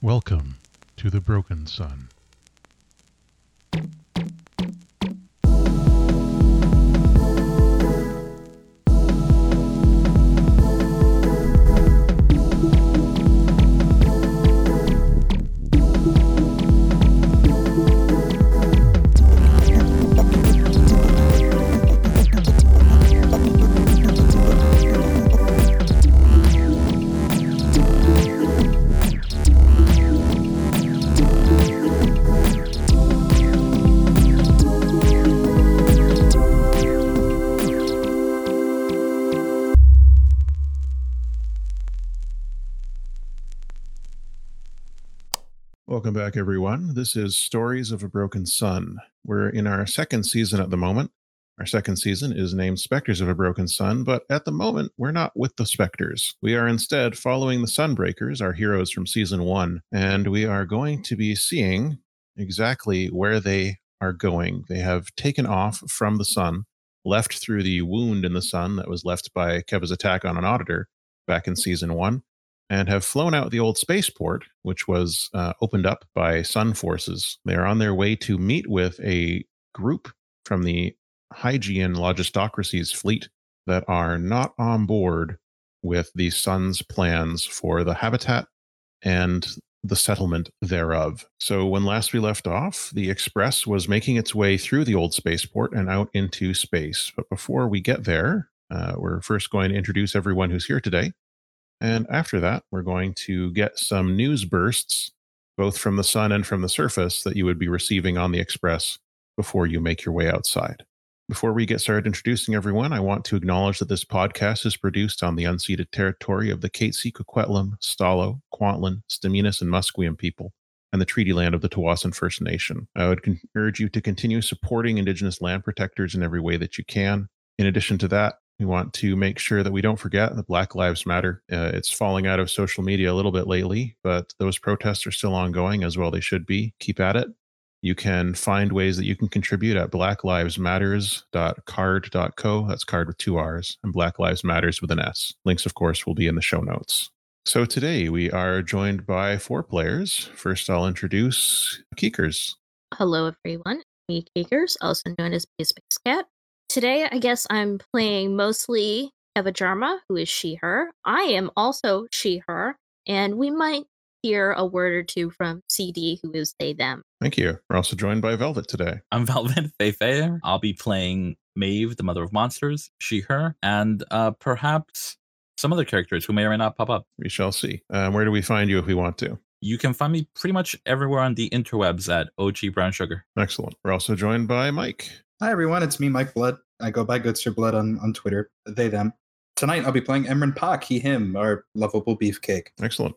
Welcome to the Broken Sun. Everyone. This is Stories of a Broken Sun. We're in our second season at the moment. Our second season is named Spectres of a Broken Sun, but at the moment, we're not with the Spectres. We are instead following the Sunbreakers, our heroes from season one, and we are going to be seeing exactly where they are going. They have taken off from the sun, left through the wound in the sun that was left by Keva's attack on an auditor back in season one, and have flown out the old spaceport, which was uh, opened up by Sun forces. They are on their way to meet with a group from the Hygean Logistocracy's fleet that are not on board with the Sun's plans for the habitat and the settlement thereof. So, when last we left off, the Express was making its way through the old spaceport and out into space. But before we get there, uh, we're first going to introduce everyone who's here today. And after that, we're going to get some news bursts, both from the sun and from the surface, that you would be receiving on the Express before you make your way outside. Before we get started introducing everyone, I want to acknowledge that this podcast is produced on the unceded territory of the Katzie, Coquitlam, Stalo, Kwantlen, Staminas, and Musqueam people, and the treaty land of the Tsawwassen First Nation. I would con- urge you to continue supporting Indigenous land protectors in every way that you can. In addition to that, we want to make sure that we don't forget that Black Lives Matter. Uh, it's falling out of social media a little bit lately, but those protests are still ongoing as well. They should be. Keep at it. You can find ways that you can contribute at blacklivesmatters.carrd.co. That's card with two R's, and Black Lives Matters with an S. Links, of course, will be in the show notes. So today we are joined by four players. First, I'll introduce Keekers. Hello, everyone. Me, Cakers, also known as a Space Cat. Today, I guess I'm playing mostly Eva Jarma, who is she, her. I am also she, her. And we might hear a word or two from CD, who is they, them. Thank you. We're also joined by Velvet today. I'm Velvet Feifei. I'll be playing Maeve, the mother of monsters, she, her, and uh, perhaps some other characters who may or may not pop up. We shall see. Um, where do we find you if we want to? You can find me pretty much everywhere on the interwebs at OG Brown Sugar. Excellent. We're also joined by Mike. Hi everyone, it's me, Mike Blood. I go by Goodster Blood on, on Twitter. They them. Tonight I'll be playing Emran Pak, he him, our lovable beefcake. Excellent.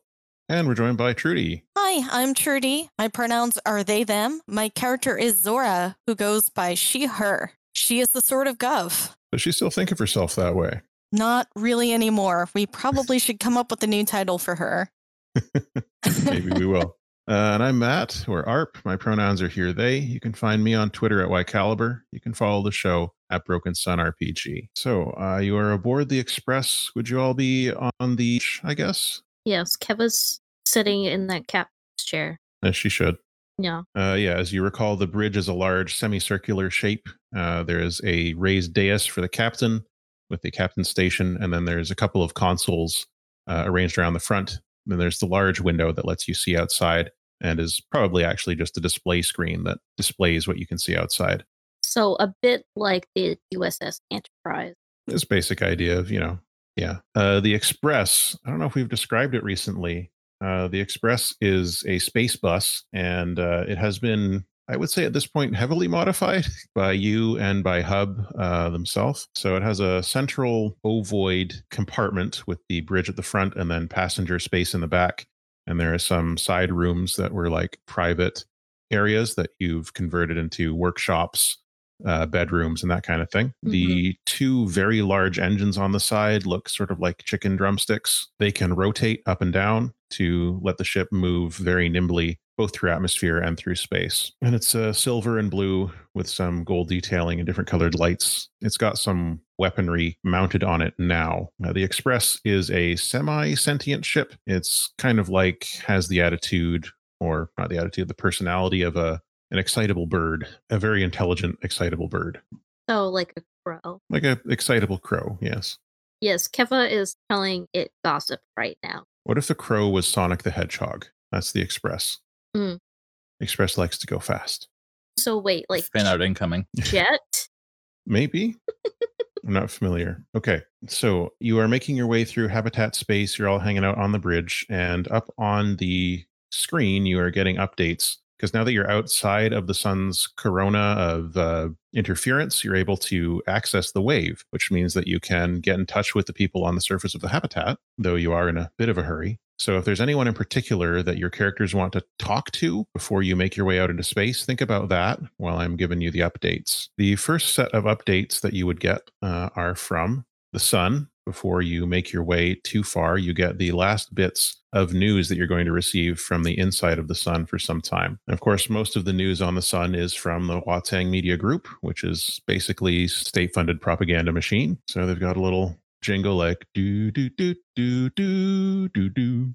And we're joined by Trudy. Hi, I'm Trudy. My pronouns are they, them. My character is Zora, who goes by she, her. She is the sort of Gov. Does she still think of herself that way? Not really anymore. We probably should come up with a new title for her. Maybe we will. Uh, and I'm Matt, or ARP. My pronouns are here, they. You can find me on Twitter at YCaliber. You can follow the show at Broken Sun RPG. So uh, you are aboard the Express. Would you all be on the, I guess? Yes, Keva's sitting in that captain's chair. As she should. Yeah. Uh, yeah, as you recall, the bridge is a large semicircular shape. Uh, there is a raised dais for the captain with the captain's station, and then there's a couple of consoles uh, arranged around the front. Then there's the large window that lets you see outside and is probably actually just a display screen that displays what you can see outside. So a bit like the USS Enterprise. This basic idea of, you know, yeah. Uh, the Express, I don't know if we've described it recently. Uh, the Express is a space bus, and uh, it has been, I would say at this point, heavily modified by you and by Hub uh, themselves. So it has a central ovoid compartment with the bridge at the front and then passenger space in the back. And there are some side rooms that were like private areas that you've converted into workshops uh, bedrooms and that kind of thing. Mm-hmm. The two very large engines on the side look sort of like chicken drumsticks. They can rotate up and down to let the ship move very nimbly, both through atmosphere and through space. And it's uh, silver and blue with some gold detailing and different colored lights. It's got some weaponry mounted on it now. Uh, the Express is a semi sentient ship. It's kind of like has the attitude, or not the attitude, the personality of a an excitable bird, a very intelligent, excitable bird, So like a crow. like a excitable crow. Yes. Yes, Keva is telling it gossip right now. What if the crow was Sonic the Hedgehog? That's the Express. Mm. Express likes to go fast. So wait, like Fan out incoming. jet? Maybe. I'm not familiar. Okay. So you are making your way through habitat space. You're all hanging out on the bridge, and up on the screen, you are getting updates. Because now that you're outside of the sun's corona of uh, interference, you're able to access the wave, which means that you can get in touch with the people on the surface of the habitat, though you are in a bit of a hurry. So if there's anyone in particular that your characters want to talk to before you make your way out into space, think about that while I'm giving you the updates. The first set of updates that you would get uh, are from the sun. Before you make your way too far, you get the last bits of news that you're going to receive from the inside of the sun for some time. And of course, most of the news on the sun is from the Huatang Media Group, which is basically state-funded propaganda machine. So they've got a little jingle like do do do do do do do.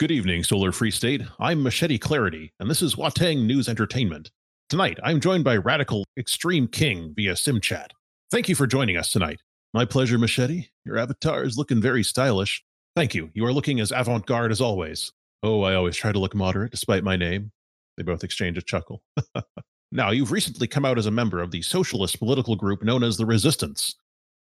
Good evening, Solar Free State. I'm Machete Clarity, and this is Watang News Entertainment. Tonight, I'm joined by Radical Extreme King via SimChat. Thank you for joining us tonight. My pleasure, Machete. Your avatar is looking very stylish. Thank you. You are looking as avant garde as always. Oh, I always try to look moderate despite my name. They both exchange a chuckle. now, you've recently come out as a member of the socialist political group known as the Resistance.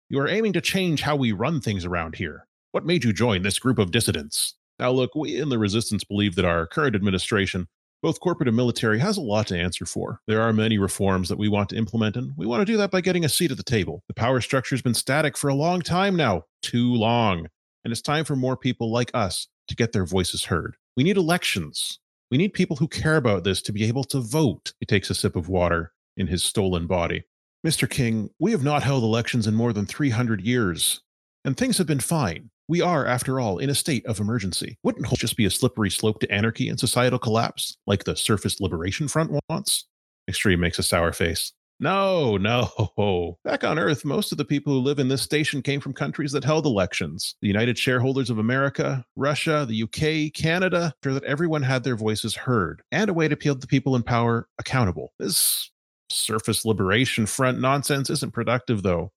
You are aiming to change how we run things around here. What made you join this group of dissidents? Now, look, we in the Resistance believe that our current administration, both corporate and military, has a lot to answer for. There are many reforms that we want to implement, and we want to do that by getting a seat at the table. The power structure has been static for a long time now, too long, and it's time for more people like us to get their voices heard. We need elections. We need people who care about this to be able to vote. He takes a sip of water in his stolen body. Mr. King, we have not held elections in more than 300 years, and things have been fine. We are, after all, in a state of emergency. Wouldn't just be a slippery slope to anarchy and societal collapse, like the Surface Liberation Front wants? Extreme makes a sour face. No, no. Back on Earth, most of the people who live in this station came from countries that held elections. The United Shareholders of America, Russia, the UK, Canada, sure that everyone had their voices heard, and a way to hold the people in power accountable. This Surface Liberation Front nonsense isn't productive, though.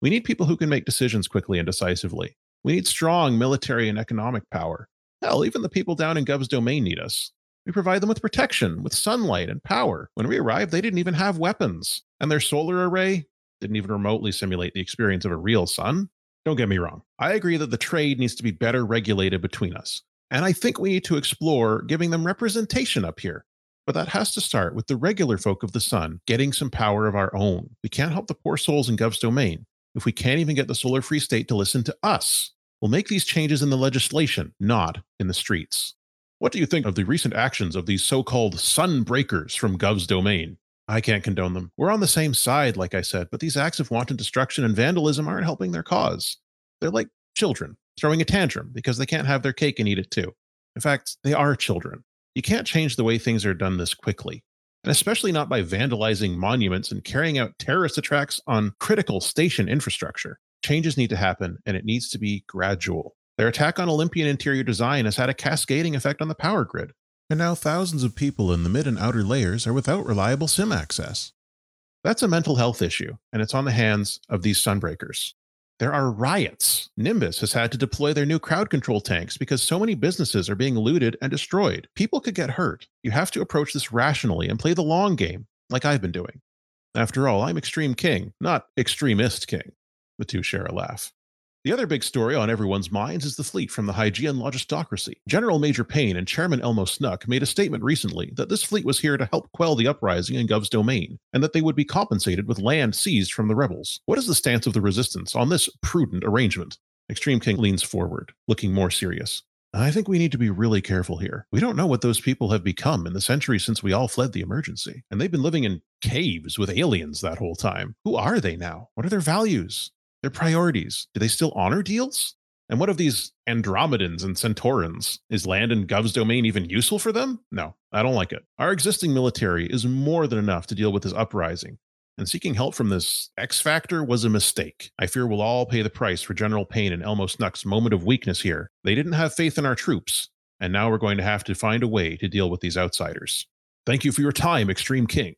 We need people who can make decisions quickly and decisively. We need strong military and economic power. Hell, even the people down in Gov's domain need us. We provide them with protection, with sunlight and power. When we arrived, they didn't even have weapons, and their solar array didn't even remotely simulate the experience of a real sun. Don't get me wrong. I agree that the trade needs to be better regulated between us. And I think we need to explore giving them representation up here. But that has to start with the regular folk of the sun getting some power of our own. We can't help the poor souls in Gov's domain if we can't even get the Solar Free State to listen to us. We'll make these changes in the legislation, not in the streets. What do you think of the recent actions of these so called sun breakers from Gov's domain? I can't condone them. We're on the same side, like I said, but these acts of wanton destruction and vandalism aren't helping their cause. They're like children throwing a tantrum because they can't have their cake and eat it too. In fact, they are children. You can't change the way things are done this quickly, and especially not by vandalizing monuments and carrying out terrorist attacks on critical station infrastructure. Changes need to happen, and it needs to be gradual. Their attack on Olympian interior design has had a cascading effect on the power grid, and now thousands of people in the mid and outer layers are without reliable SIM access. That's a mental health issue, and it's on the hands of these sunbreakers. There are riots. Nimbus has had to deploy their new crowd control tanks because so many businesses are being looted and destroyed. People could get hurt. You have to approach this rationally and play the long game, like I've been doing. After all, I'm Extreme King, not Extremist King. The two share a laugh. The other big story on everyone's minds is the fleet from the Hygean Logistocracy. General Major Payne and Chairman Elmo Snuck made a statement recently that this fleet was here to help quell the uprising in Gov's domain, and that they would be compensated with land seized from the rebels. What is the stance of the resistance on this prudent arrangement? Extreme King leans forward, looking more serious. I think we need to be really careful here. We don't know what those people have become in the centuries since we all fled the emergency. And they've been living in caves with aliens that whole time. Who are they now? What are their values? Their priorities? Do they still honor deals? And what of these Andromedans and Centaurans? Is land in Gov's domain even useful for them? No, I don't like it. Our existing military is more than enough to deal with this uprising. and seeking help from this X Factor was a mistake. I fear we'll all pay the price for General Payne and Elmo Snuck's moment of weakness here. They didn't have faith in our troops, and now we're going to have to find a way to deal with these outsiders. Thank you for your time, Extreme King.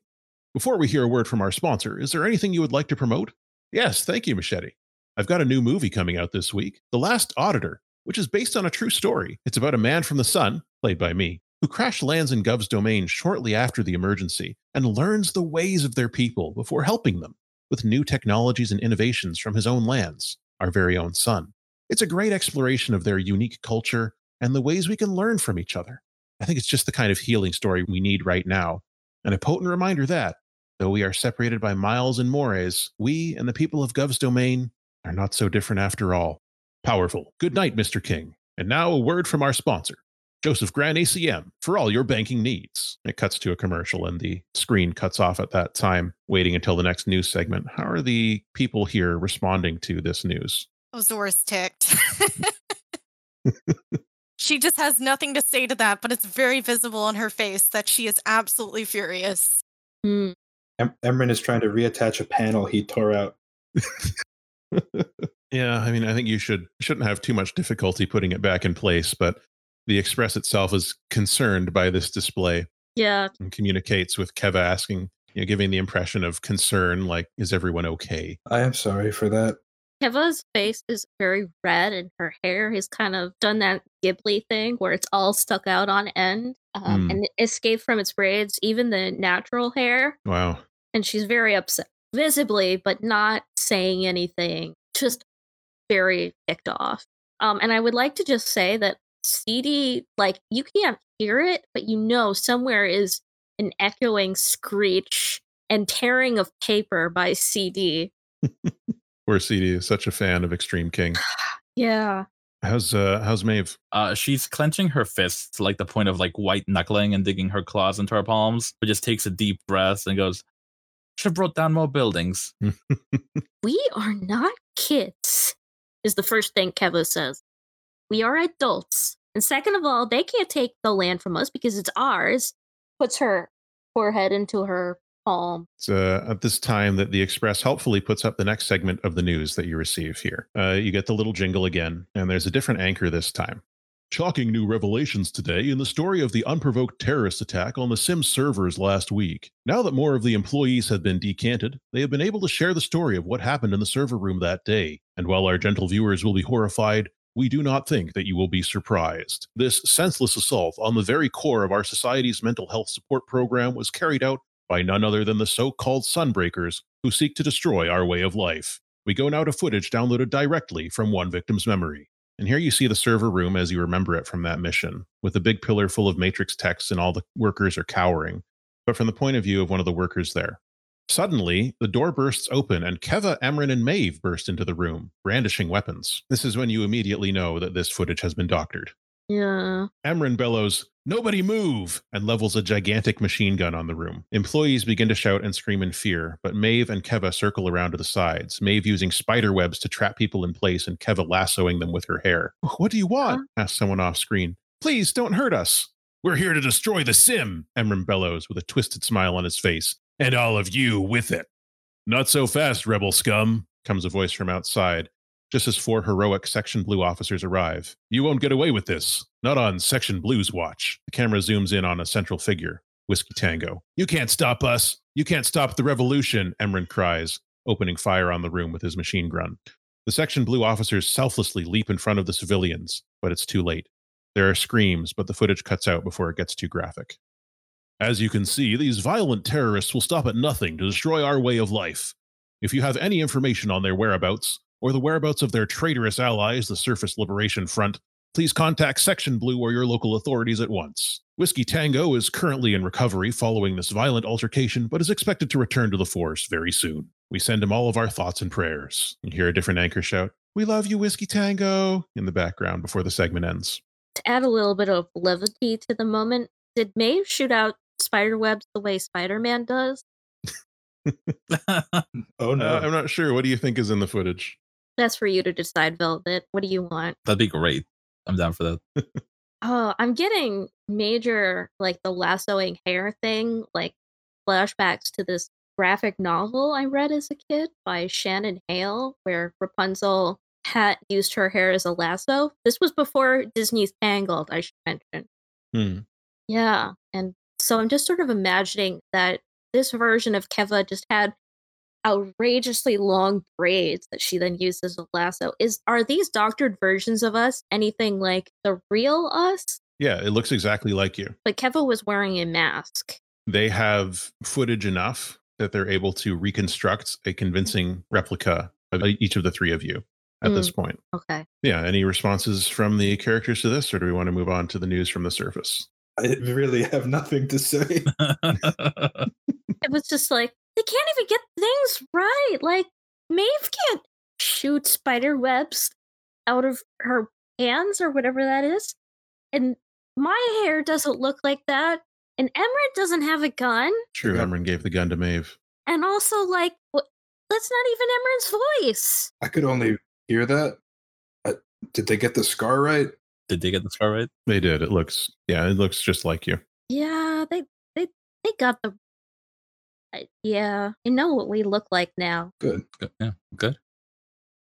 Before we hear a word from our sponsor, is there anything you would like to promote? Yes, thank you, Machete. I've got a new movie coming out this week, The Last Auditor, which is based on a true story. It's about a man from the sun, played by me, who crash lands in Gov's domain shortly after the emergency and learns the ways of their people before helping them with new technologies and innovations from his own lands, our very own sun. It's a great exploration of their unique culture and the ways we can learn from each other. I think it's just the kind of healing story we need right now, and a potent reminder that, though we are separated by miles and mores, we and the people of Gov's domain are not so different after all. Powerful. Good night, Mr. King. And now a word from our sponsor. Joseph Grant ACM for all your banking needs. It cuts to a commercial and the screen cuts off at that time, waiting until the next news segment. How are the people here responding to this news? Oh, Zora's ticked. she just has nothing to say to that, but it's very visible on her face that she is absolutely furious. Hmm. Em- Emran is trying to reattach a panel he tore out. yeah, I mean, I think you should shouldn't have too much difficulty putting it back in place, but the Express itself is concerned by this display Yeah. and communicates with Keva asking, you know, giving the impression of concern, like, is everyone okay? I am sorry for that. Keva's face is very red and her hair has kind of done that Ghibli thing where it's all stuck out on end um, Hmm. and escaped from its braids, even the natural hair. Wow. And she's very upset, visibly, but not saying anything, just very ticked off. Um, and I would like to just say that CD, like, you can't hear it, but you know somewhere is an echoing screech and tearing of paper by CD. Where CD is such a fan of Extreme King. Yeah. How's uh how's Maeve? Uh, she's clenching her fists to like the point of like white knuckling and digging her claws into her palms, but just takes a deep breath and goes, Should have brought down more buildings. We are not kids, is the first thing Keva says. We are adults. And second of all, they can't take the land from us because it's ours. Puts her forehead into her palm. It's uh, at this time that the Express helpfully puts up the next segment of the news that you receive here. Uh, you get the little jingle again, and there's a different anchor this time. Shocking new revelations today in the story of the unprovoked terrorist attack on the Sims servers last week. Now that more of the employees have been decanted, they have been able to share the story of what happened in the server room that day. And while our gentle viewers will be horrified, we do not think that you will be surprised. This senseless assault on the very core of our society's mental health support program was carried out by none other than the so called Sunbreakers who seek to destroy our way of life. We go now to footage downloaded directly from one victim's memory. And here you see the server room as you remember it from that mission, with a big pillar full of matrix text and all the workers are cowering, but from the point of view of one of the workers there. Suddenly, the door bursts open and Keva, Emran, and Maeve burst into the room, brandishing weapons. This is when you immediately know that this footage has been doctored. Yeah. Emran bellows, Nobody move! and levels a gigantic machine gun on the room. Employees begin to shout and scream in fear, but Maeve and Keva circle around to the sides, Maeve using spider webs to trap people in place and Keva lassoing them with her hair. What do you want? asks someone off screen. Please don't hurt us. We're here to destroy the sim, Emran bellows with a twisted smile on his face, and all of you with it. Not so fast, rebel scum, comes a voice from outside, just as four heroic Section Blue officers arrive. You won't get away with this. Not on Section Blue's watch. The camera zooms in on a central figure, Whiskey Tango. You can't stop us. You can't stop the revolution, Emran cries, opening fire on the room with his machine gun. The Section Blue officers selflessly leap in front of the civilians, but it's too late. There are screams, but the footage cuts out before it gets too graphic. As you can see, these violent terrorists will stop at nothing to destroy our way of life. If you have any information on their whereabouts, or the whereabouts of their traitorous allies, the Surface Liberation Front, please contact Section Blue or your local authorities at once. Whiskey Tango is currently in recovery following this violent altercation, but is expected to return to the force very soon. We send him all of our thoughts and prayers. You hear a different anchor shout, We love you, Whiskey Tango, in the background before the segment ends. To add a little bit of levity to the moment, did Maeve shoot out spider webs the way Spider Man does? Oh no. Uh, I'm not sure. What do you think is in the footage? That's for you to decide, Velvet. What do you want? That'd be great. I'm down for that. Oh, I'm getting major like the lassoing hair thing, like flashbacks to this graphic novel I read as a kid by Shannon Hale, where Rapunzel had used her hair as a lasso. This was before Disney's Tangled, I should mention. Hmm. Yeah, and so I'm just sort of imagining that this version of Keva just had outrageously long braids that she then used as a lasso. Is are these doctored versions of us anything like the real us? Yeah, it looks exactly like you. But Keva was wearing a mask. They have footage enough that they're able to reconstruct a convincing replica of uh, each of the three of you at this mm, point. Okay. Yeah. Any responses from the characters to this, or do we want to move on to the news from the surface? I really have nothing to say. It was just like they can't even get things right. Like Maeve can't shoot spider webs out of her hands or whatever that is. And my hair doesn't look like that. And Emmerich doesn't have a gun. True. Yep. Emran gave the gun to Maeve. And also, like, wh- that's not even Emmerich voice. I could only hear that. Uh, did they get the scar right? Did they get the scar right? They did. It looks, yeah, it looks just like you. Yeah, they they they got the. I- yeah, I know what we look like now. Good. Good. Yeah, good.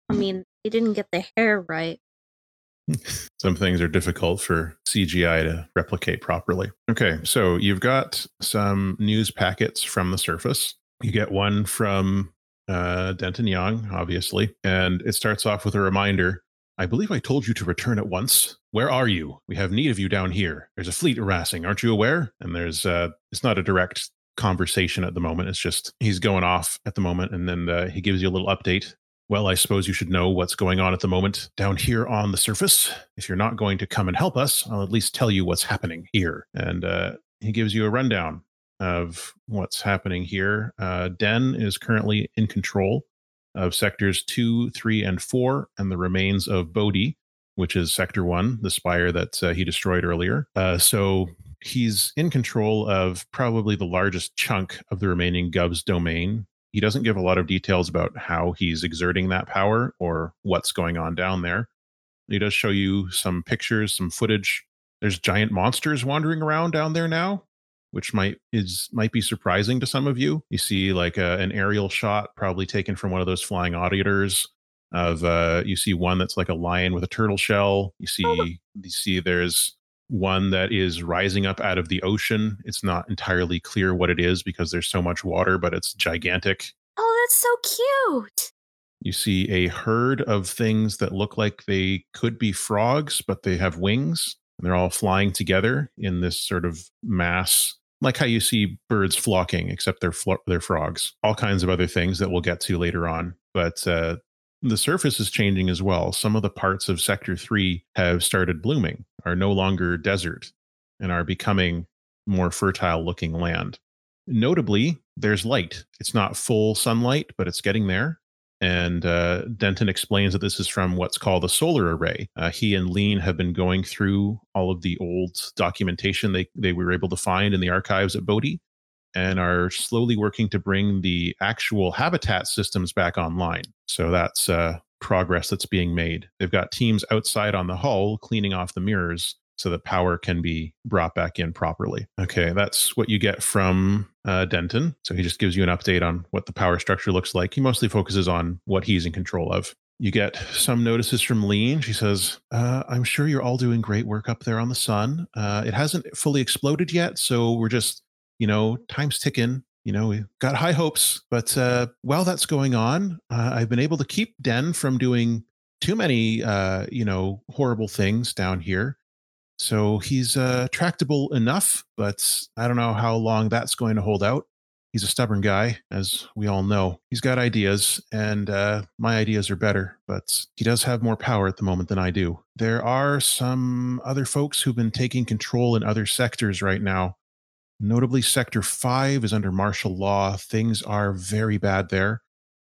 I mean, they didn't get the hair right. Some things are difficult for CGI to replicate properly. Okay, so you've got some news packets from the surface. You get one from uh, Denton Young, obviously, and it starts off with a reminder. I believe I told you to return at once. Where are you? We have need of you down here. There's a fleet harassing. Aren't you aware? And there's uh, it's not a direct conversation at the moment. It's just he's going off at the moment, and then uh, he gives you a little update. Well, I suppose you should know what's going on at the moment down here on the surface. If you're not going to come and help us, I'll at least tell you what's happening here. And uh, he gives you a rundown of what's happening here. Uh, Den is currently in control of sectors two, three, and four, and the remains of Bodhi, which is sector one, the spire that uh, he destroyed earlier. Uh, so he's in control of probably the largest chunk of the remaining Gov's domain. He doesn't give a lot of details about how he's exerting that power or what's going on down there. He does show you some pictures, some footage. There's giant monsters wandering around down there now, which might is might be surprising to some of you. You see like a, an aerial shot, probably taken from one of those flying auditors. Of uh, you see one that's like a lion with a turtle shell. You see you see there's one that is rising up out of the ocean. It's not entirely clear what it is because there's so much water, but it's gigantic. Oh, that's so cute. You see a herd of things that look like they could be frogs, but they have wings. And they're all flying together in this sort of mass, like how you see birds flocking, except they're, flo- they're frogs. All kinds of other things that we'll get to later on. But uh, the surface is changing as well. Some of the parts of Sector 3 have started blooming, are no longer desert, and are becoming more fertile looking land. Notably, there's light. It's not full sunlight, but it's getting there. And uh, Denton explains that this is from what's called a solar array. Uh, he and Lean have been going through all of the old documentation they, they were able to find in the archives at Bodhi and are slowly working to bring the actual habitat systems back online. So that's uh, progress that's being made. They've got teams outside on the hull cleaning off the mirrors so that power can be brought back in properly. Okay, that's what you get from uh, Denton. So he just gives you an update on what the power structure looks like. He mostly focuses on what he's in control of. You get some notices from Lean. She says, uh, I'm sure you're all doing great work up there on the sun. Uh, it hasn't fully exploded yet, so we're just, you know, time's ticking. You know, we've got high hopes. But uh, while that's going on, uh, I've been able to keep Den from doing too many, uh, you know, horrible things down here. So he's uh, tractable enough, but I don't know how long that's going to hold out. He's a stubborn guy, as we all know. He's got ideas, and uh, my ideas are better, but he does have more power at the moment than I do. There are some other folks who've been taking control in other sectors right now. Notably, Sector 5 is under martial law. Things are very bad there.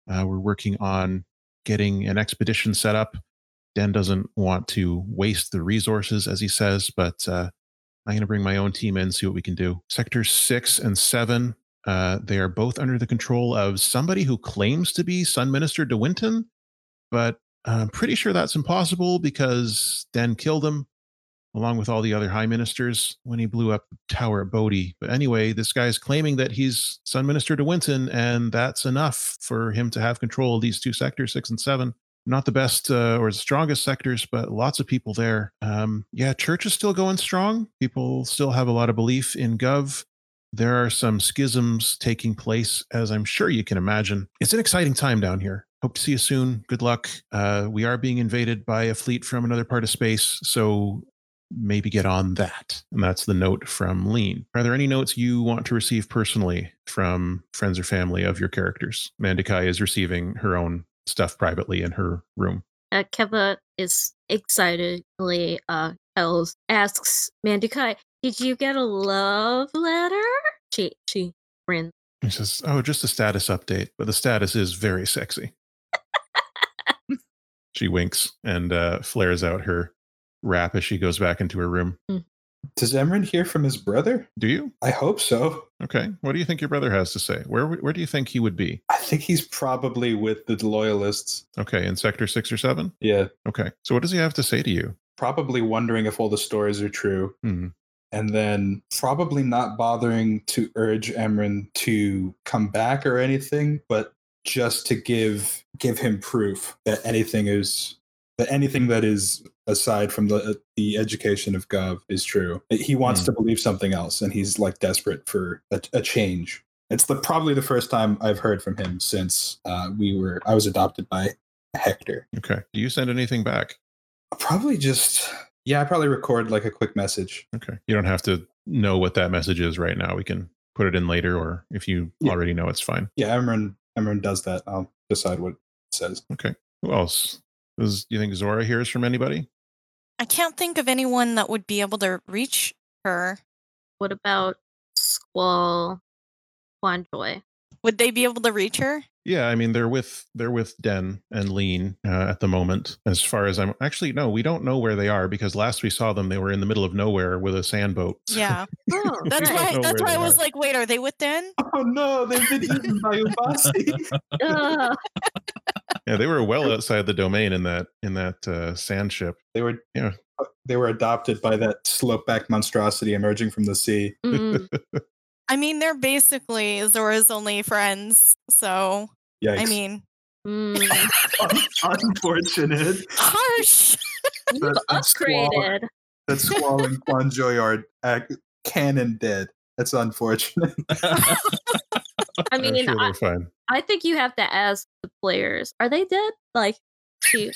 Uh, we're working on getting an expedition set up. Den doesn't want to waste the resources, as he says, but uh, I'm going to bring my own team in, see what we can do. Sector 6 and 7, uh, they are both under the control of somebody who claims to be Sun Minister De Winton, but I'm pretty sure that's impossible because Den killed him. Along with all the other high ministers when he blew up the tower at Bodhi. But anyway, this guy's claiming that he's Sun Minister De Winton, and that's enough for him to have control of these two sectors, six and seven. Not the best uh, or the strongest sectors, but lots of people there. Um, yeah, church is still going strong. People still have a lot of belief in Gov. There are some schisms taking place, as I'm sure you can imagine. It's an exciting time down here. Hope to see you soon. Good luck. Uh, we are being invaded by a fleet from another part of space, so maybe get on that. And that's the note from Lean. Are there any notes you want to receive personally from friends or family of your characters? Mandikai is receiving her own stuff privately in her room. Uh, Keva is excitedly uh tells asks Mandikai, "Did you get a love letter?" She she grins. He says, Oh, just a status update, but the status is very sexy. she winks and uh, flares out her wrap as she goes back into her room. Does Emran hear from his brother? Do you? I hope so. Okay. What do you think your brother has to say? Where where do you think he would be? I think he's probably with the loyalists. Okay, in sector six or seven? Yeah. Okay. So what does he have to say to you? Probably wondering if all the stories are true. Hmm. And then probably not bothering to urge Emran to come back or anything, but just to give give him proof that anything is that anything that is aside from the the education of Gov is true. He wants Hmm. to believe something else, and he's like desperate for a, a change. It's the probably the first time I've heard from him since uh, we were I was adopted by Hector. Okay. Do you send anything back? Probably just yeah, I probably record like a quick message. Okay. You don't have to know what that message is right now. We can put it in later, or if you Yeah. already know, it's fine. Yeah, Emran Emran does that. I'll decide what it says. Okay. Who else? Does do you think Zora hears from anybody? I can't think of anyone that would be able to reach her. What about Squall Quanjoy? Would they be able to reach her? Yeah, I mean they're with they're with Den and Lean uh, at the moment. As far as I'm actually no, we don't know where they are because last we saw them they were in the middle of nowhere with a sandboat. Yeah. Oh, That's why that's why I was are. like, wait, are they with Den? Oh no, they've been eaten by Ubasi. Ugh. yeah, they were well outside the domain in that in that uh, sand ship. They were Yeah. they were adopted by that slope back monstrosity emerging from the sea. Mm. I mean, they're basically Zora's only friends. So Yikes. I mean, Mm. unfortunate harsh. You've That- that's Squall. upgraded. that Squall and Quanjoy are ac- canon dead. That's unfortunate. I I'm mean, sure I, fine. I think you have to ask the players. Are they dead? Like, do you,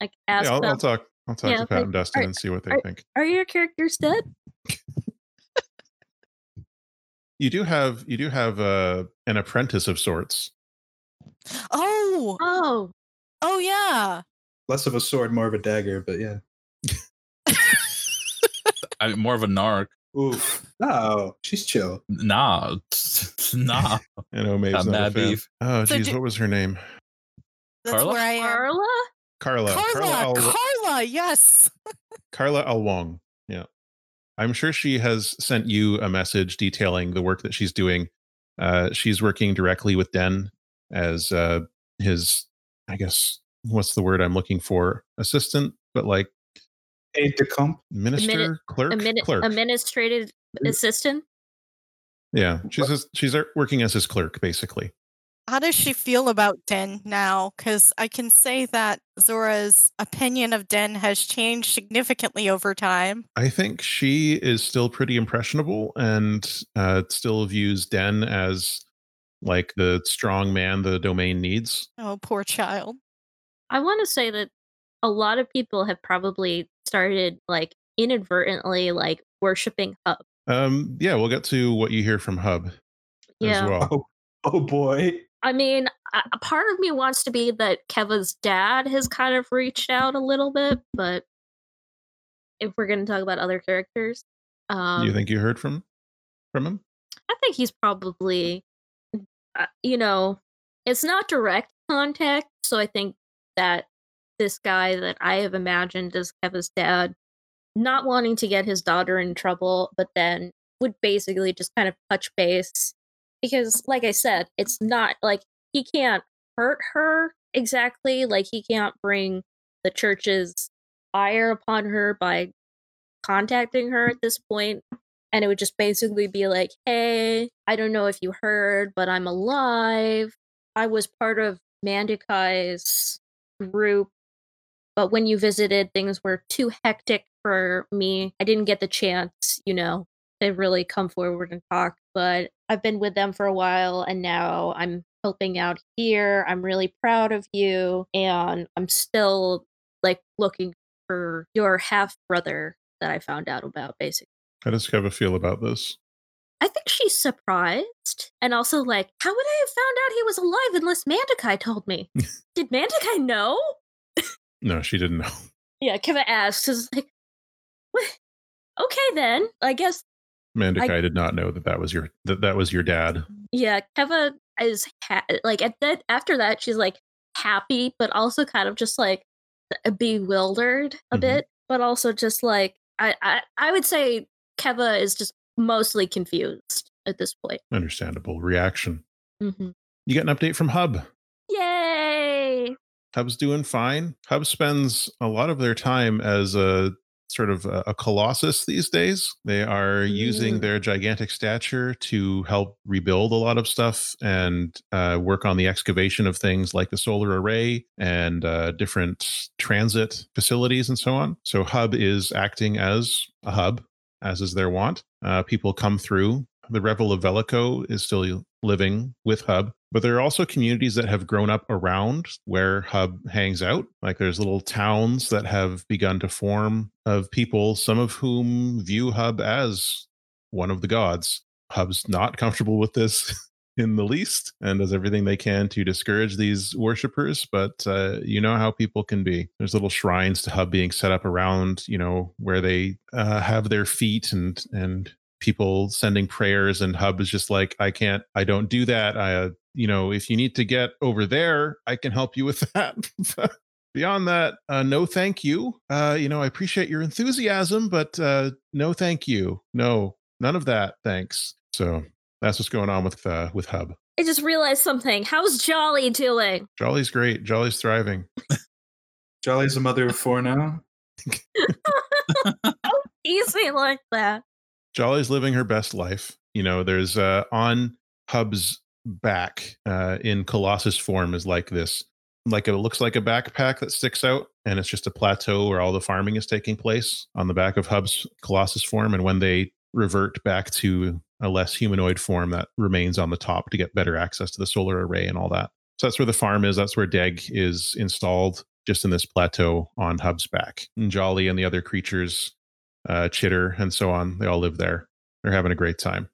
like ask Yeah, I'll, them. I'll talk. I'll talk Yeah, to Pat like, and Dustin are- and see what they are- think. Are your characters dead? You do have you do have uh, an apprentice of sorts. Oh, Oh, oh yeah. Less of a sword, more of a dagger, but yeah. I'm more of a narc. Oof. No, she's chill. Nah, nah. I know Maeve's not a mad fan. beef. Oh, So geez, do- what was her name? That's Carla? where I am. Carla? Carla. Carla, Al- Carla, yes. Carla Alwong. Yeah. I'm sure she has sent you a message detailing the work that she's doing. Uh, she's working directly with Den as uh, his, I guess, what's the word I'm looking for? Assistant, but like Aide de camp. minister, clerk, Admini- clerk. administrative assistant? yeah, she's his, she's uh, working as his clerk, basically. How does she feel about Den now? Because I can say that Zora's opinion of Den has changed significantly over time. I think she is still pretty impressionable and uh, still views Den as like the strong man the domain needs. Oh, poor child. I want to say that a lot of people have probably started like inadvertently like worshiping Hub. Um, yeah, we'll get to what you hear from Hub Yeah. as well. Oh, oh boy. I mean, a part of me wants to be that Keva's dad has kind of reached out a little bit, but if we're going to talk about other characters, um, you think you heard from from him? I think he's probably, uh, you know, it's not direct contact. So I think that this guy that I have imagined as Keva's dad, not wanting to get his daughter in trouble, but then would basically just kind of touch base. Because, like I said, it's not like he can't hurt her exactly. Like he can't bring the church's ire upon her by contacting her at this point, and it would just basically be like, "Hey, I don't know if you heard, but I'm alive. I was part of Mandikai's group, but when you visited, things were too hectic for me. I didn't get the chance, you know, to really come forward and talk. But I've been with them for a while, and now I'm helping out here. I'm really proud of you, and I'm still like looking for your half brother that I found out about, basically." How does Keva feel about this? I think she's surprised and also like, how would I have found out he was alive unless Mandakai told me? Did Mandakai know? No, she didn't know. Yeah, Keva asks, is like, what? Okay then. I guess Mandakai did not know that that was your that that was your dad. yeah, Keva is ha- like at that after that she's like happy but also kind of just like bewildered a Mhm. bit, but also just like I, I I would say Keva is just mostly confused at this point. Understandable reaction. hmm You get an update from Hub. Yay! Hub's doing fine. Hub spends a lot of their time as a sort of a, a colossus these days. They are using Mm. their gigantic stature to help rebuild a lot of stuff and uh, work on the excavation of things like the solar array and uh, different transit facilities and so on. So Hub is acting as a hub, as is their want. Uh, people come through. The Revel of Velico is still living with Hub, but there are also communities that have grown up around where Hub hangs out. Like there's little towns that have begun to form of people, some of whom view Hub as one of the gods. Hub's not comfortable with this in the least and does everything they can to discourage these worshippers but uh, you know how people can be there's little shrines to hub being set up around you know where they uh, have their feet and and people sending prayers and hub is just like i can't i don't do that i uh, you know if you need to get over there i can help you with that beyond that uh, no thank you uh, you know i appreciate your enthusiasm but uh, no thank you no none of that thanks so that's what's going on with uh, with hub I just realized something. How's Jolly doing? jolly's great jolly's thriving Jolly's a mother of four now. Easy like that. Jolly's living her best life. You know, there's uh on Hub's back uh in Colossus form is like this. Like it looks like a backpack that sticks out, and it's just a plateau where all the farming is taking place on the back of Hub's Colossus form. And when they revert back to a less humanoid form, that remains on the top to get better access to the solar array and all that. So that's where the farm is. That's where Deg is installed, just in this plateau on Hub's back. And Jolly and the other creatures uh, Chitter, and so on. They all live there. They're having a great time.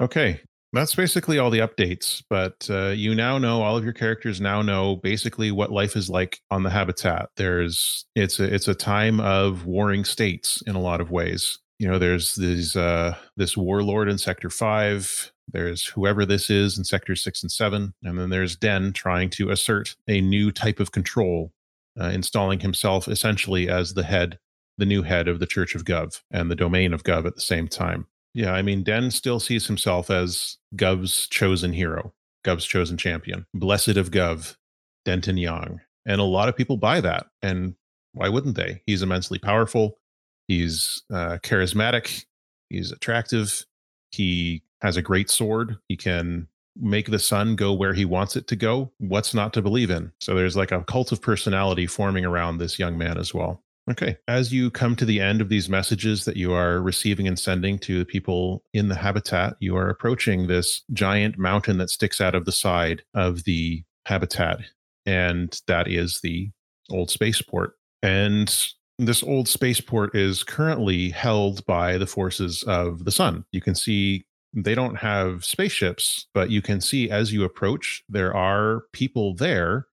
Okay, that's basically all the updates. But uh, you now know all of your characters now know basically what life is like on the habitat. There's it's a it's a time of warring states in a lot of ways. You know, there's these uh, this warlord in Sector Five. There's whoever this is in Sector Six and Seven, and then there's Den trying to assert a new type of control, uh, installing himself essentially as the head the new head of the Church of Gov and the domain of Gov at the same time. Yeah, I mean, Den still sees himself as Gov's chosen hero, Gov's chosen champion, blessed of Gov, Denton Young. And a lot of people buy that. And why wouldn't they? He's immensely powerful. He's uh, charismatic. He's attractive. He has a great sword. He can make the sun go where he wants it to go. What's not to believe in? So there's like a cult of personality forming around this young man as well. Okay. As you come to the end of these messages that you are receiving and sending to the people in the habitat, you are approaching this giant mountain that sticks out of the side of the habitat. And that is the old spaceport. And this old spaceport is currently held by the forces of the sun. You can see they don't have spaceships, but you can see as you approach, there are people there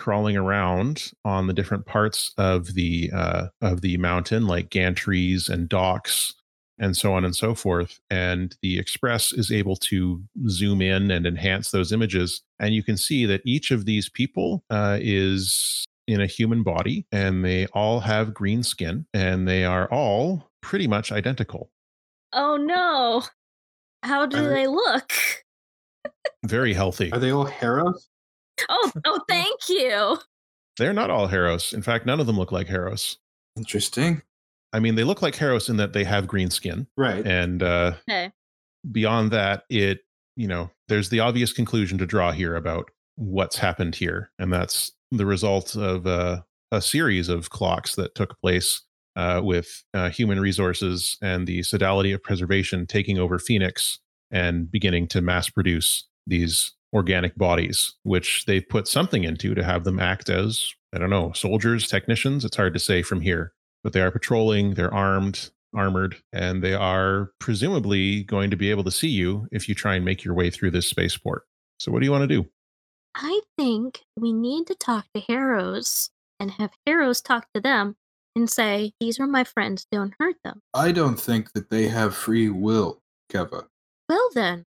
crawling around on the different parts of the uh, of the mountain, like gantries and docks and so on and so forth. And the Express is able to zoom in and enhance those images, and you can see that each of these people uh, is in a human body, and they all have green skin, and they are all pretty much identical. Oh no. How do Are they- they look? Very healthy. Are they all heroes? Oh, oh, thank you. They're not all Heros. In fact, none of them look like Heros. Interesting. I mean, they look like Harrows in that they have green skin, Right. and uh, Okay. beyond that, it you know, there's the obvious conclusion to draw here about what's happened here, and that's the result of uh, a series of clocks that took place uh, with uh, human resources and the sodality of preservation taking over Phoenix and beginning to mass produce these organic bodies, which they've put something into to have them act as I don't know soldiers, technicians. It's hard to say from here, but they are patrolling. They're armed, armored, and they are presumably going to be able to see you if you try and make your way through this spaceport. So, what do you want to do? I think we need to talk to Harrows and have Harrows talk to them and say, These are my friends, don't hurt them. I don't think that they have free will, Keva. Well, then,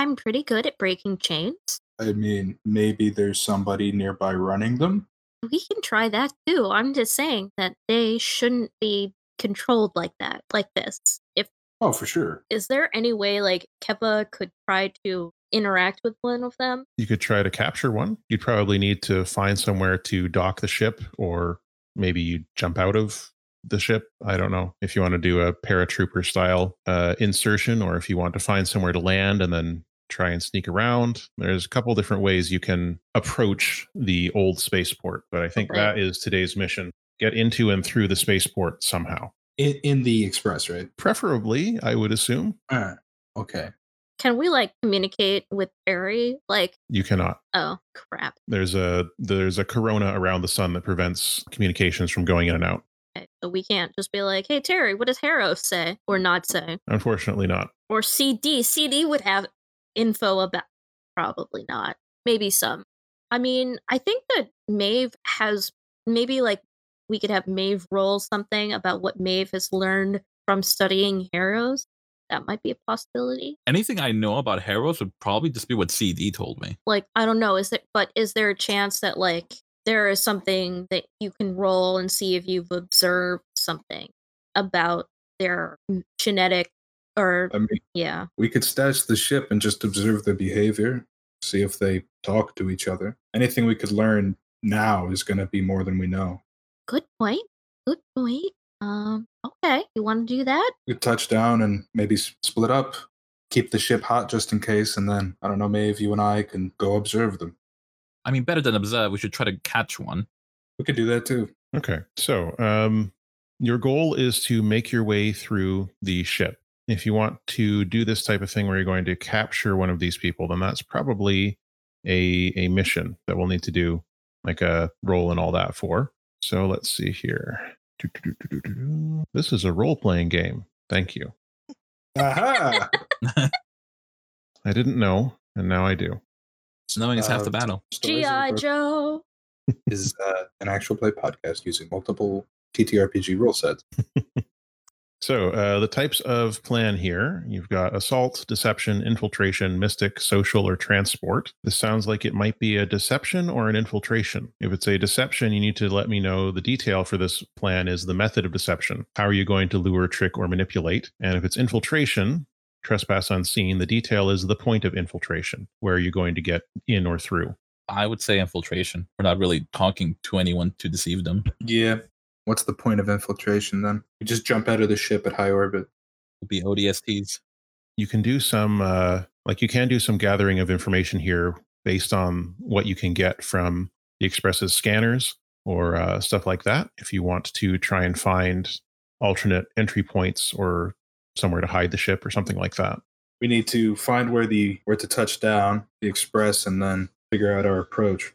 I'm pretty good at breaking chains. I mean, maybe there's somebody nearby running them. We can try that too. I'm just saying that they shouldn't be controlled like that, like this. If Oh, for sure. is there any way like Keva could try to interact with one of them? You could try to capture one. You'd probably need to find somewhere to dock the ship, or maybe you jump out of the ship. I don't know if you want to do a paratrooper style uh, insertion, or if you want to find somewhere to land and then try and sneak around. There's a couple different ways you can approach the old spaceport, but I think Okay. that is today's mission: get into and through the spaceport somehow. In, in the express, right? Preferably, I would assume Ah, okay. Can we like communicate with Barry? Like, you cannot. oh crap. There's a there's a corona around the sun that prevents communications from going in and out. Okay, so we can't just be like, hey Terry, what does Harrows say? Or not say. Unfortunately, not. Or CD. CD would have info about probably not. Maybe some. I mean, I think that Maeve has maybe like we could have Maeve roll something about what Maeve has learned from studying Harrows. That might be a possibility. Anything I know about Harrows would probably just be what CD told me. Like, I don't know, is it but is there a chance that like there is something that you can roll and see if you've observed something about their genetic or I mean, yeah. we could stash the ship and just observe their behavior, see if they talk to each other. Anything we could learn now is going to be more than we know. Good point. Good point. Um, okay, you want to do that? We touch down and maybe split up, keep the ship hot just in case, and then, I don't know, Maeve, you and I can go observe them. I mean, better than observe, we should try to catch one. We could do that too. Okay. So, um, your goal is to make your way through the ship. If you want to do this type of thing where you're going to capture one of these people, then that's probably a a mission that we'll need to do like a role and all that for. So let's see here. This is a role playing game. Thank you. Aha! I didn't know, and now I do. Knowing is half the Uh, battle. G.I. Joe. is uh, an actual play podcast using multiple TTRPG rule sets. So, uh, the types of plan here you've got assault, deception, infiltration, mystic, social, or transport. This sounds like it might be a deception or an infiltration. If it's a deception, you need to let me know the detail for this plan is the method of deception. How are you going to lure, trick, or manipulate? And if it's infiltration, trespass unseen, the detail is the point of infiltration. Where are you going to get in or through? I would say infiltration. We're not really talking to anyone to deceive them. Yeah. What's the point of infiltration then? We just jump out of the ship at high orbit. It'll be ODSTs. you can do some uh, like you can do some gathering of information here based on what you can get from the express's scanners or uh, stuff like that if you want to try and find alternate entry points or somewhere to hide the ship or something like that We need to find where the where to touch down the express and then figure out our approach.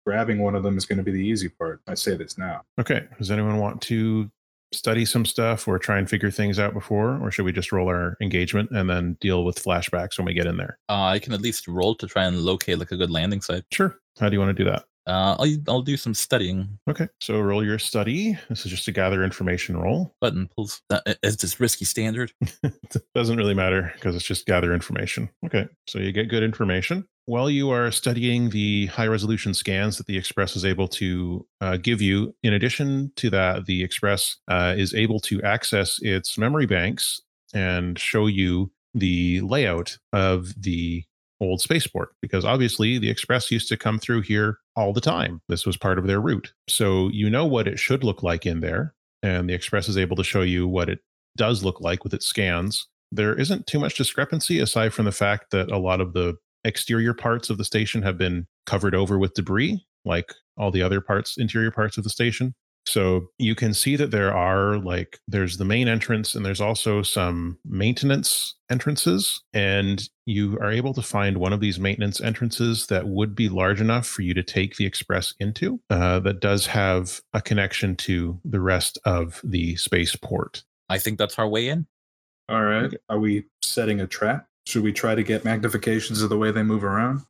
I think grabbing one of them is going to be the easy part. I say this now. okay does anyone want to study some stuff or try and figure things out before or should we just roll our engagement and then deal with flashbacks when we get in there Uh, I can at least roll to try and locate like a good landing site. sure how do you want to do that Uh, I'll, I'll do some studying. okay so roll your study this is just a gather information roll Button pulls. Uh, is this risky standard? Doesn't really matter because it's just gather information. Okay, so you get good information. While you are studying the high resolution scans that the Express is able to uh, give you, in addition to that, the Express uh, is able to access its memory banks and show you the layout of the old spaceport because obviously the express used to come through here all the time this was part of their route so you know what it should look like in there and the Express is able to show you what it does look like with its scans. There isn't too much discrepancy aside from the fact that a lot of the exterior parts of the station have been covered over with debris, like all the other parts, interior parts of the station. So you can see that there are like there's the main entrance and there's also some maintenance entrances and you are able to find one of these maintenance entrances that would be large enough for you to take the express into uh, that does have a connection to the rest of the spaceport. I think that's our way in. All right. Are we setting a trap? Should we try to get magnifications of the way they move around?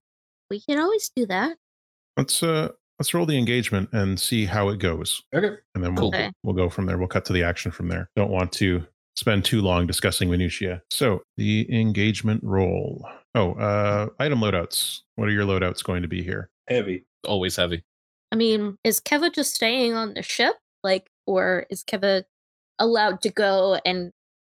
We can always do that. Let's uh let's roll the engagement and see how it goes. Okay. And then we'll Okay. we'll go from there. We'll cut to the action from there. Don't want to spend too long discussing minutia. So the engagement roll. Oh, uh item loadouts. What are your loadouts going to be here? Heavy. Always heavy. I mean, is Keva just staying on the ship? Like, or is Keva allowed to go and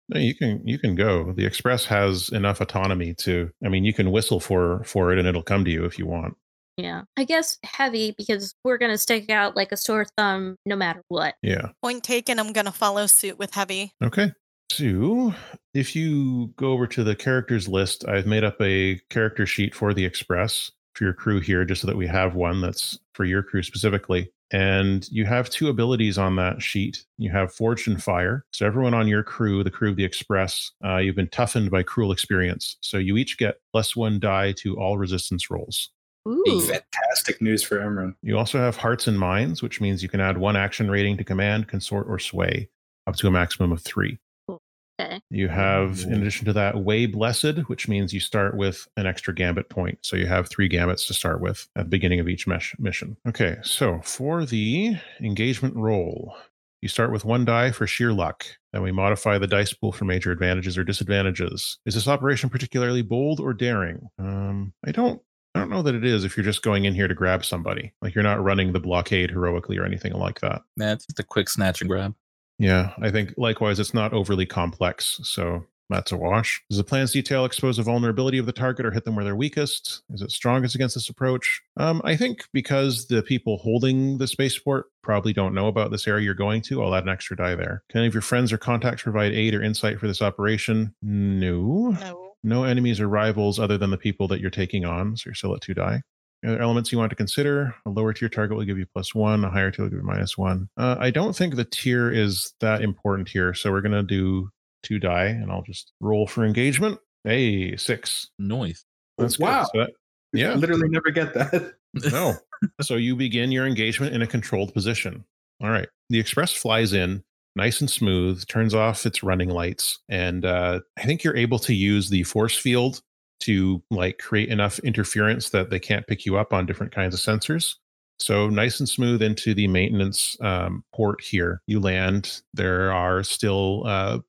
No, you can you can go. The express has enough autonomy to I mean you can whistle for for it and it'll come to you if you want. Yeah. I guess heavy because we're gonna stick out like a sore thumb no matter what. Yeah. Point taken. I'm going to follow suit with heavy. Okay. So, if you go over to the characters list, I've made up a character sheet for the Express for your crew here, just so that we have one that's for your crew specifically. And you have two abilities on that sheet. You have Forged in Fire. So, everyone on your crew, the crew of the Express, uh, you've been toughened by cruel experience. So, you each get plus one die to all resistance rolls. Ooh. Fantastic news for Emran. You also have Hearts and Minds, which means you can add one action rating to command, consort, or sway, up to a maximum of three. Okay. You have, in addition to that, Way Blessed, which means you start with an extra gambit point. So you have three gambits to start with at the beginning of each mesh mission. Okay, so for the engagement roll, you start with one die for sheer luck, and we modify the dice pool for major advantages or disadvantages. Is this operation particularly bold or daring? Um, I don't. I don't know that it is if you're just going in here to grab somebody. Like you're not running the blockade heroically or anything like that. That's it's just a quick snatch and grab. Yeah, I think likewise, it's not overly complex, so that's a wash. Does the plan's detail expose the vulnerability of the target or hit them where they're weakest? Is it strongest against this approach? Um, I think because the people holding the spaceport probably don't know about this area you're going to, I'll add an extra die there. Can any of your friends or contacts provide aid or insight for this operation? No. No. No enemies or rivals other than the people that you're taking on, so you're still at two die. Other elements you want to consider: a lower tier target will give you plus one, a higher tier will give you minus one. Uh, I don't think the tier is that important here, so we're gonna do two die, and I'll just roll for engagement. Hey, six. Noise. That's good. Wow. So that- yeah. Literally never get that. No. so you begin your engagement in a controlled position. All right. The express flies in nice and smooth, turns off its running lights, and uh, I think you're able to use the force field to like create enough interference that they can't pick you up on different kinds of sensors. So nice and smooth into the maintenance um, port here. You land. There are still uh,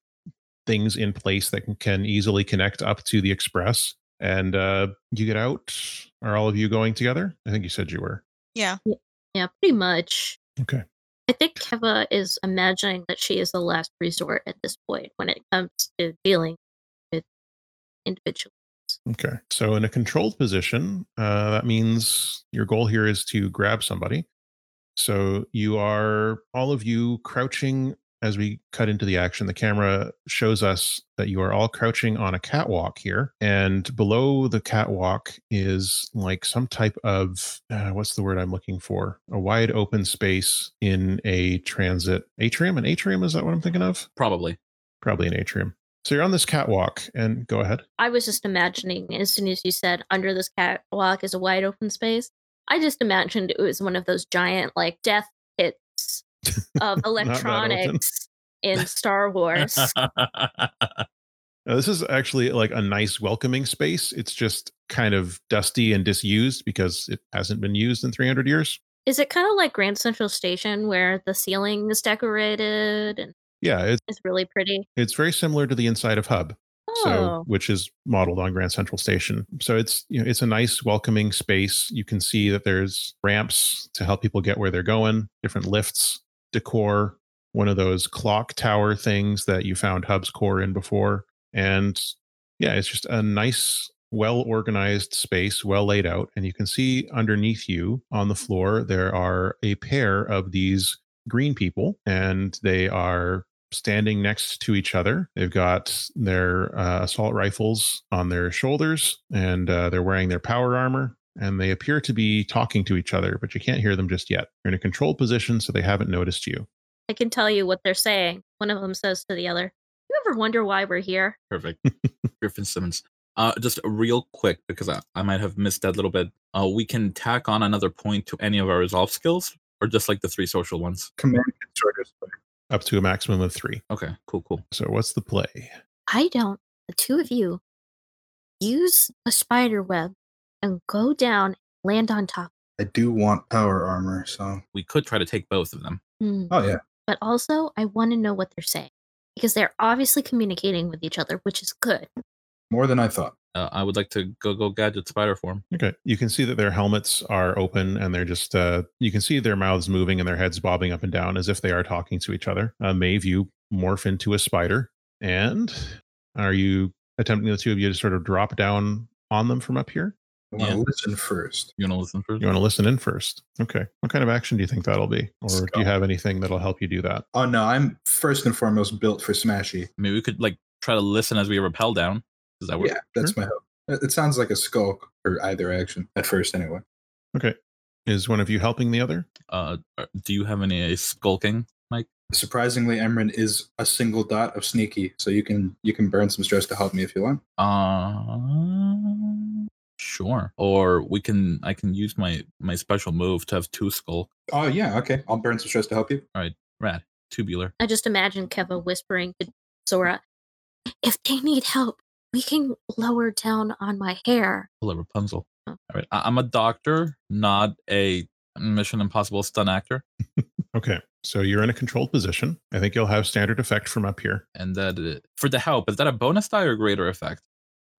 things in place that can, can easily connect up to the express, and uh, you get out. Are all of you going together? I think you said you were. Yeah. Yeah, pretty much. Okay. I think Keva is imagining that she is the last resort at this point when it comes to dealing with individuals. Okay. So in a controlled position, uh, that means your goal here is to grab somebody. So you are all of you crouching as we cut into the action. The camera shows us that you are all crouching on a catwalk here, and below the catwalk is like some type of uh, what's the word I'm looking for? A wide open space in a transit atrium. An atrium is that what I'm thinking of? Probably. Probably an atrium. So you're on this catwalk, and go ahead. I was just imagining as soon as you said under this catwalk is a wide open space, I just imagined it was one of those giant like death pits of Not that open. electronics in Star Wars. Now, this is actually like a nice welcoming space. It's just kind of dusty and disused because it hasn't been used in 300 years. is it kind of like Grand Central Station where the ceiling is decorated and Yeah, it's it's really pretty? it's very similar to the inside of Hub, so Oh, which is modeled on Grand Central Station. So it's you know it's a nice welcoming space. You can see that there's ramps to help people get where they're going, different lifts, decor, one of those clock tower things that you found Hub's core in before, and yeah, it's just a nice well organized space, well laid out. And you can see underneath you on the floor, there are a pair of these green people, and they are standing next to each other. They've got their uh, assault rifles on their shoulders, and uh, they're wearing their power armor. And they appear to be talking to each other, but you can't hear them just yet. They're in a controlled position, so they haven't noticed you. I can tell you what they're saying. One of them says to the other, You ever wonder why we're here? Perfect. Grif and Simmons. Uh, just real quick because I, I might have missed that a little bit. Uh, we can tack on another point to any of our resolve skills, or just like the three social ones. Command Consorter's Up to a maximum of three. Okay, cool, cool. So, what's the play? I don't. The two of you use a spider web and go down land on top. I do want power armor, so We could try to take both of them. Hmm. oh yeah. But also, I want to know what they're saying because they're obviously communicating with each other, which is good. More than I thought. Uh, I would like to go go gadget spider form. Okay. You can see that their helmets are open and they're just, uh, you can see their mouths moving and their heads bobbing up and down as if they are talking to each other. Uh, Maeve, you morph into a spider. And are you attempting the two of you to sort of drop down on them from up here? I want to Yeah. listen first. You want to listen first? You want to listen in first. Okay. What kind of action do you think that'll be? Or do you have anything that'll help you do that? Oh no, I'm first and foremost built for Smashy. Maybe we could like try to listen as we rappel down. Does that work? Yeah, that's my hope. It it sounds like a skulk or either action at first, anyway. Okay. Is one of you helping the other? Uh, do you have any skulking, Mike? Surprisingly, Emran is a single dot of sneaky, so you can you can burn some stress to help me if you want. Uh, sure. Or we can. I can use my my special move to have two skull. Oh yeah, okay. I'll burn some stress to help you. All right, rad. Tubular. I just imagine Keva whispering to Zora, If they need help, we can lower down on my hair. Hello, Rapunzel. Oh. All right. I- I'm a doctor, not a Mission Impossible stunt actor, Okay. So you're in a controlled position. I think you'll have standard effect from up here. and that uh, for the help is that a bonus die or greater effect?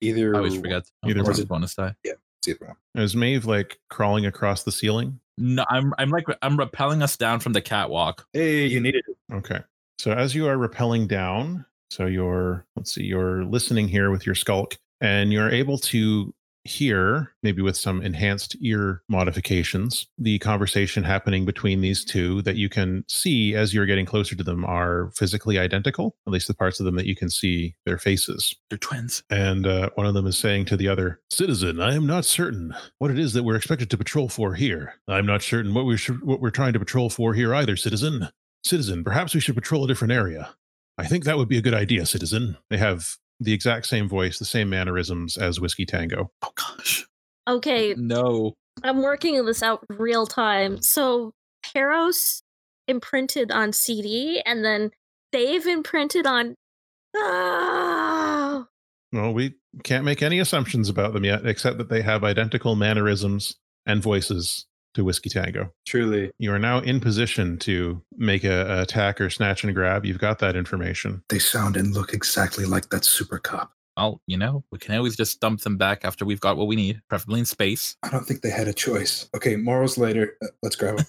Either I always forget. Either Of course one. it's bonus die. It's either one. Is Maeve like crawling across the ceiling? No, I'm I'm like I'm rappelling us down from the catwalk. Hey, you needed it. Okay. So as you are rappelling down, so you're let's see, you're listening here with your skulk, and you're able to hear, maybe with some enhanced ear modifications, the conversation happening between these two that you can see as you're getting closer to them are physically identical, at least the parts of them that you can see their faces. They're twins. And uh, one of them is saying to the other, "Citizen, I am not certain what it is that we're expected to patrol for here. I'm not certain what we should, what we're trying to patrol for here either, citizen. Citizen, perhaps we should patrol a different area. I think that would be a good idea, citizen." They have the exact same voice, the same mannerisms as Whiskey Tango. Oh gosh. Okay, No. I'm working this out real time. So Peros imprinted on CD and then they've imprinted on. Oh, Well, we can't make any assumptions about them yet, except that they have identical mannerisms and voices to Whiskey Tango. Truly, You are now in position to make a, a attack or snatch and grab. You've got that information. they sound and look exactly like that super cop. Well, you know, we can always just dump them back after we've got what we need, preferably in space. I don't think they had a choice. Okay, morals later. Uh, let's grab them.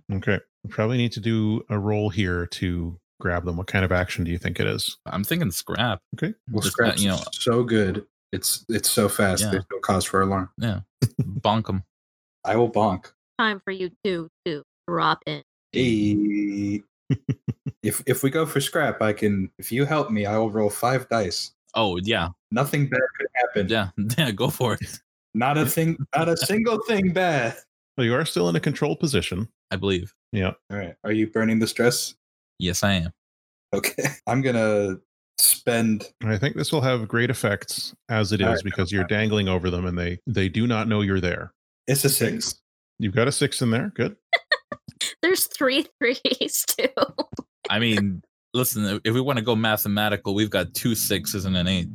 Okay. We probably need to do a roll here to grab them. What kind of action do you think it is? I'm thinking scrap. Okay. Well, Just, uh, scraps you know, so good. It's it's so fast. Yeah. There's no cause for alarm. yeah, bonk them. I will bonk. Time for you two to drop in. Hey. if if we go for scrap, I can. If you help me, I will roll five dice. Oh yeah, Nothing bad could happen. yeah, yeah. Go for it. Not a thing. Not a single thing bad. Well, you are still in a controlled position. I believe. Yeah. All right. Are you burning the stress? Yes, I am. Okay. I'm gonna spend. I think this will have great effects as it is All right. because you're dangling over them and they they do not know you're there. It's a six. You've got a six in there. Good. There's three threes too. I mean, listen, if we want to go mathematical, we've got two sixes and an eight.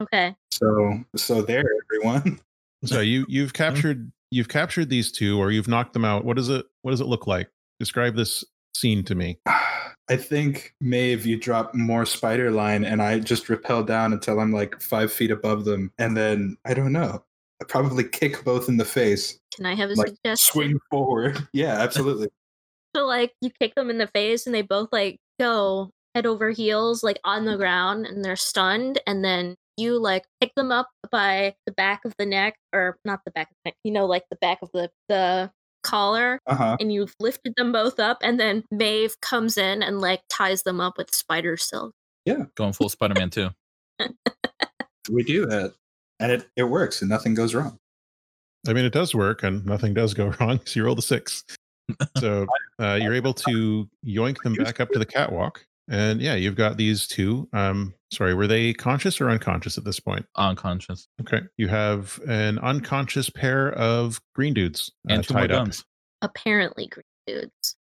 Okay. So so there, everyone. So you you've mm-hmm. captured you've captured these two or you've knocked them out. What does it what does it look like? Describe this scene to me. I think Maeve, you drop more spider line, and I just rappel down until I'm like five feet above them, and then I don't know. I probably kick both in the face, Can I have a like suggestion? swing forward. Yeah, absolutely. So like you kick them in the face and they both like go head over heels like on the ground and they're stunned and then you like pick them up by the back of the neck or not the back of the neck, you know, like the back of the the collar Uh huh. and you've lifted them both up and then Maeve comes in and like ties them up with spider silk. Yeah. Going full Spider Man too. We do that, and it it works, and nothing goes wrong. I mean, it does work, and nothing does go wrong. So you roll the six, so uh, you're able to yoink them back up to the catwalk, and yeah, you've got these two. Um, sorry, were they conscious or unconscious at this point? Unconscious. Okay, you have an unconscious pair of green dudes uh, And two more tied up. guns. Apparently green dudes.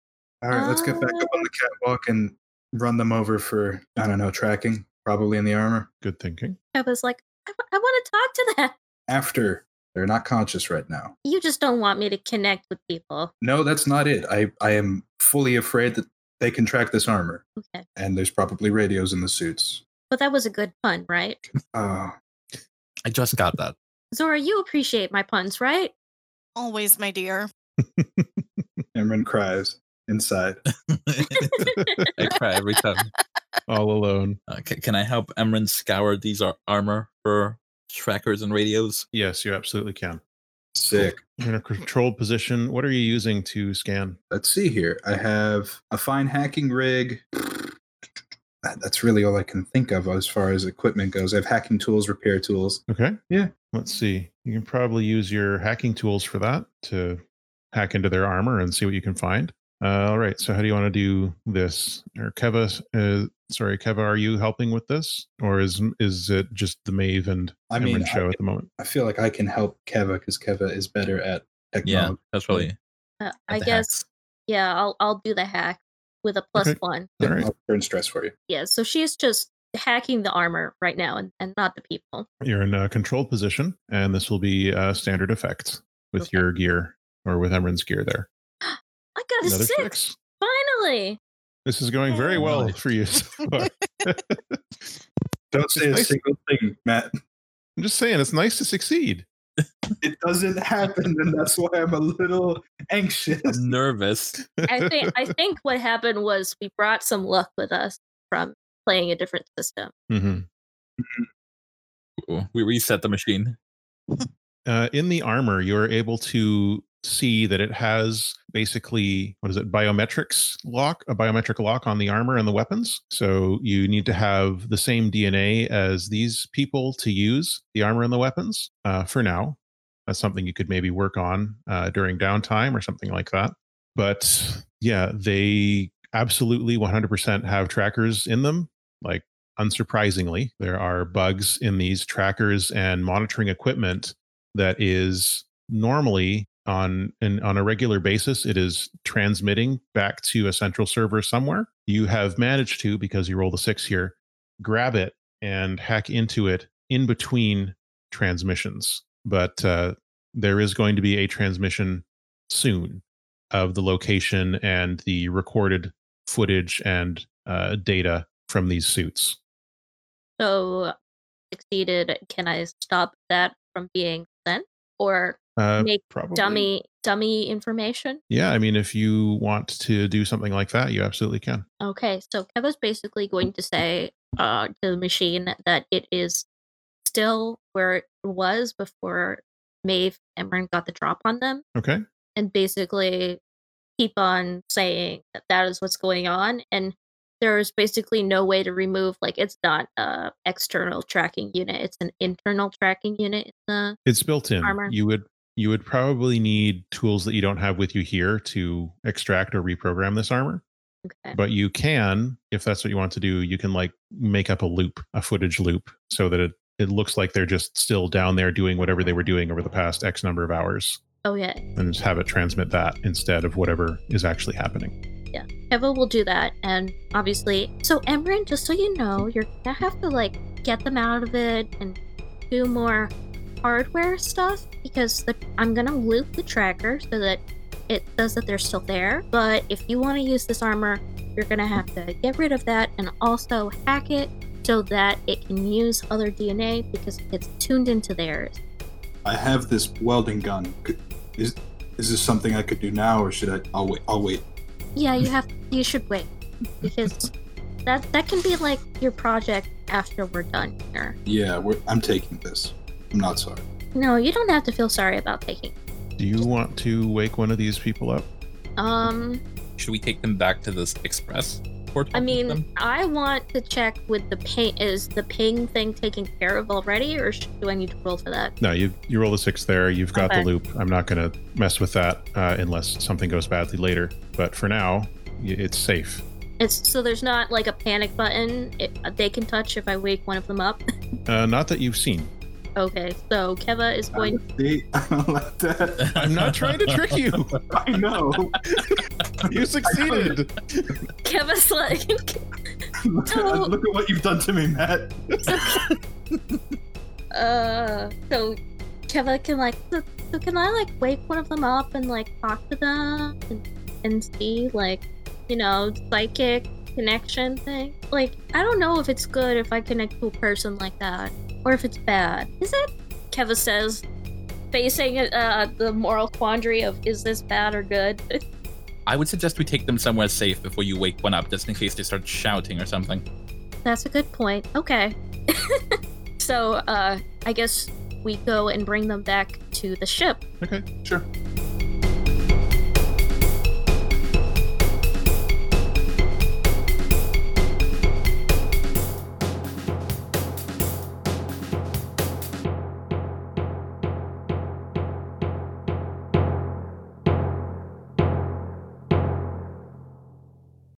All right, let's get back up on the catwalk and run them over for I don't know tracking, probably in the armor. Good thinking. I was like, I, want to talk to them. After they're not conscious right now. You just don't want me to connect with people. No, that's not it. I I am fully afraid that they can track this armor, Okay. and there's probably radios in the suits. But that was a good pun, right? Uh, I just got that. Zora, you appreciate my puns, right? Always, my dear. Emran cries inside. I cry every time. All alone. Uh, ca- can I help Emran scour these ar- armor for trackers and radios? Yes, you absolutely can. Sick. You're in a controlled position. What are you using to scan? Let's see here. I have a fine hacking rig. That's really all I can think of as far as equipment goes. I have hacking tools, repair tools. Okay. Yeah. Let's see. You can probably use your hacking tools for that to hack into their armor and see what you can find. Uh, all right. So how do you want to do this? Or Keva, uh, sorry, Keva, are you helping with this, or is is it just the Maeve and I mean, Emran show I, at the moment? I feel like I can help Keva because Keva is better at Yeah, that's probably. Uh, I guess, hacks. yeah, I'll I'll do the hack with a plus Okay. one. All right. I'll turn stress for you. Yeah, so she's just hacking the armor right now and, and not the people. You're in a controlled position, and this will be a standard effect with Okay. your gear or with Emran's gear there. I got a six. six. Finally. This is going very well Nice. for you so far. Don't say a nice. single thing, Matt. I'm just saying, it's nice to succeed. It doesn't happen, and that's why I'm a little anxious. I'm nervous. I think I think what happened was we brought some luck with us from playing a different system. hmm We reset the machine. uh, in the armor, you're able to see that it has basically what is it biometrics lock a biometric lock on the armor and the weapons. So you need to have the same dna as these people to use the armor and the weapons uh, for now. That's something you could maybe work on uh, during downtime or something like that. But yeah they absolutely 100% have trackers in them. Like unsurprisingly there are bugs in these trackers and monitoring equipment that is normally on an on a regular basis it is transmitting back to a central server somewhere you have managed to because you rolled a six here grab it and hack into it in between transmissions but uh, there is going to be a transmission soon of the location and the recorded footage and uh, data from these suits So succeeded. Can I stop that from being sent or uh, make probably dummy dummy information? yeah i mean if you want to do something like that you absolutely can Okay, so Keva's basically going to say uh, to the machine that it is still where it was before Maeve and Emran got the drop on them, okay and basically keep on saying that that is what's going on. And there's basically no way to remove, like, it's not a external tracking unit; it's an internal tracking unit in the It's built in. Armor. You would you would probably need tools that you don't have with you here to extract or reprogram this armor. okay. But you can, if that's what you want to do, you can like make up a loop, a footage loop, so that it it looks like they're just still down there doing whatever they were doing over the past X number of hours, Oh yeah, and just have it transmit that instead of whatever is actually happening. Yeah. Keva will do that, and obviously, so Emran, just so you know, you're gonna have to like get them out of it and do more hardware stuff because the, I'm gonna loop the tracker so that it says that they're still there. But if you want to use this armor, you're gonna have to get rid of that and also hack it so that it can use other DNA because it's tuned into theirs. I have this welding gun. Is is this something I could do now, or should I? I'll wait. I'll wait. Yeah, you have. You should wait because that that can be like your project after we're done here. Yeah, we're, I'm taking this. I'm not sorry. No, you don't have to feel sorry about taking. Do you want to wake one of these people up? Um, Should we take them back to this express? port I mean. I want to check with the ping. Is the ping thing taken care of already, or sh- do I need to roll for that? No, you you roll a six there. You've got Okay. the loop. I'm not going to mess with that uh, unless something goes badly later. But for now, it's safe. It's so there's not like a panic button it, they can touch if I wake one of them up. Uh, not that you've seen. Okay, so Keva is going. See, I don't like that. I'm not trying to trick you. I know. You succeeded. Keva's like. look, at, Oh. look at what you've done to me, Matt. uh, so Keva can like. So, so can I like wake one of them up and like talk to them and, and see like, you know, psychic connection thing? Like, I don't know if it's good if I connect to a person like that or if it's bad. Is it? Keva says, facing uh, the moral quandary of is this bad or good? I would suggest we take them somewhere safe before you wake one up, just in case they start shouting or something. That's a good point. Okay. so, uh, I guess we go and bring them back to the ship. Okay. Sure.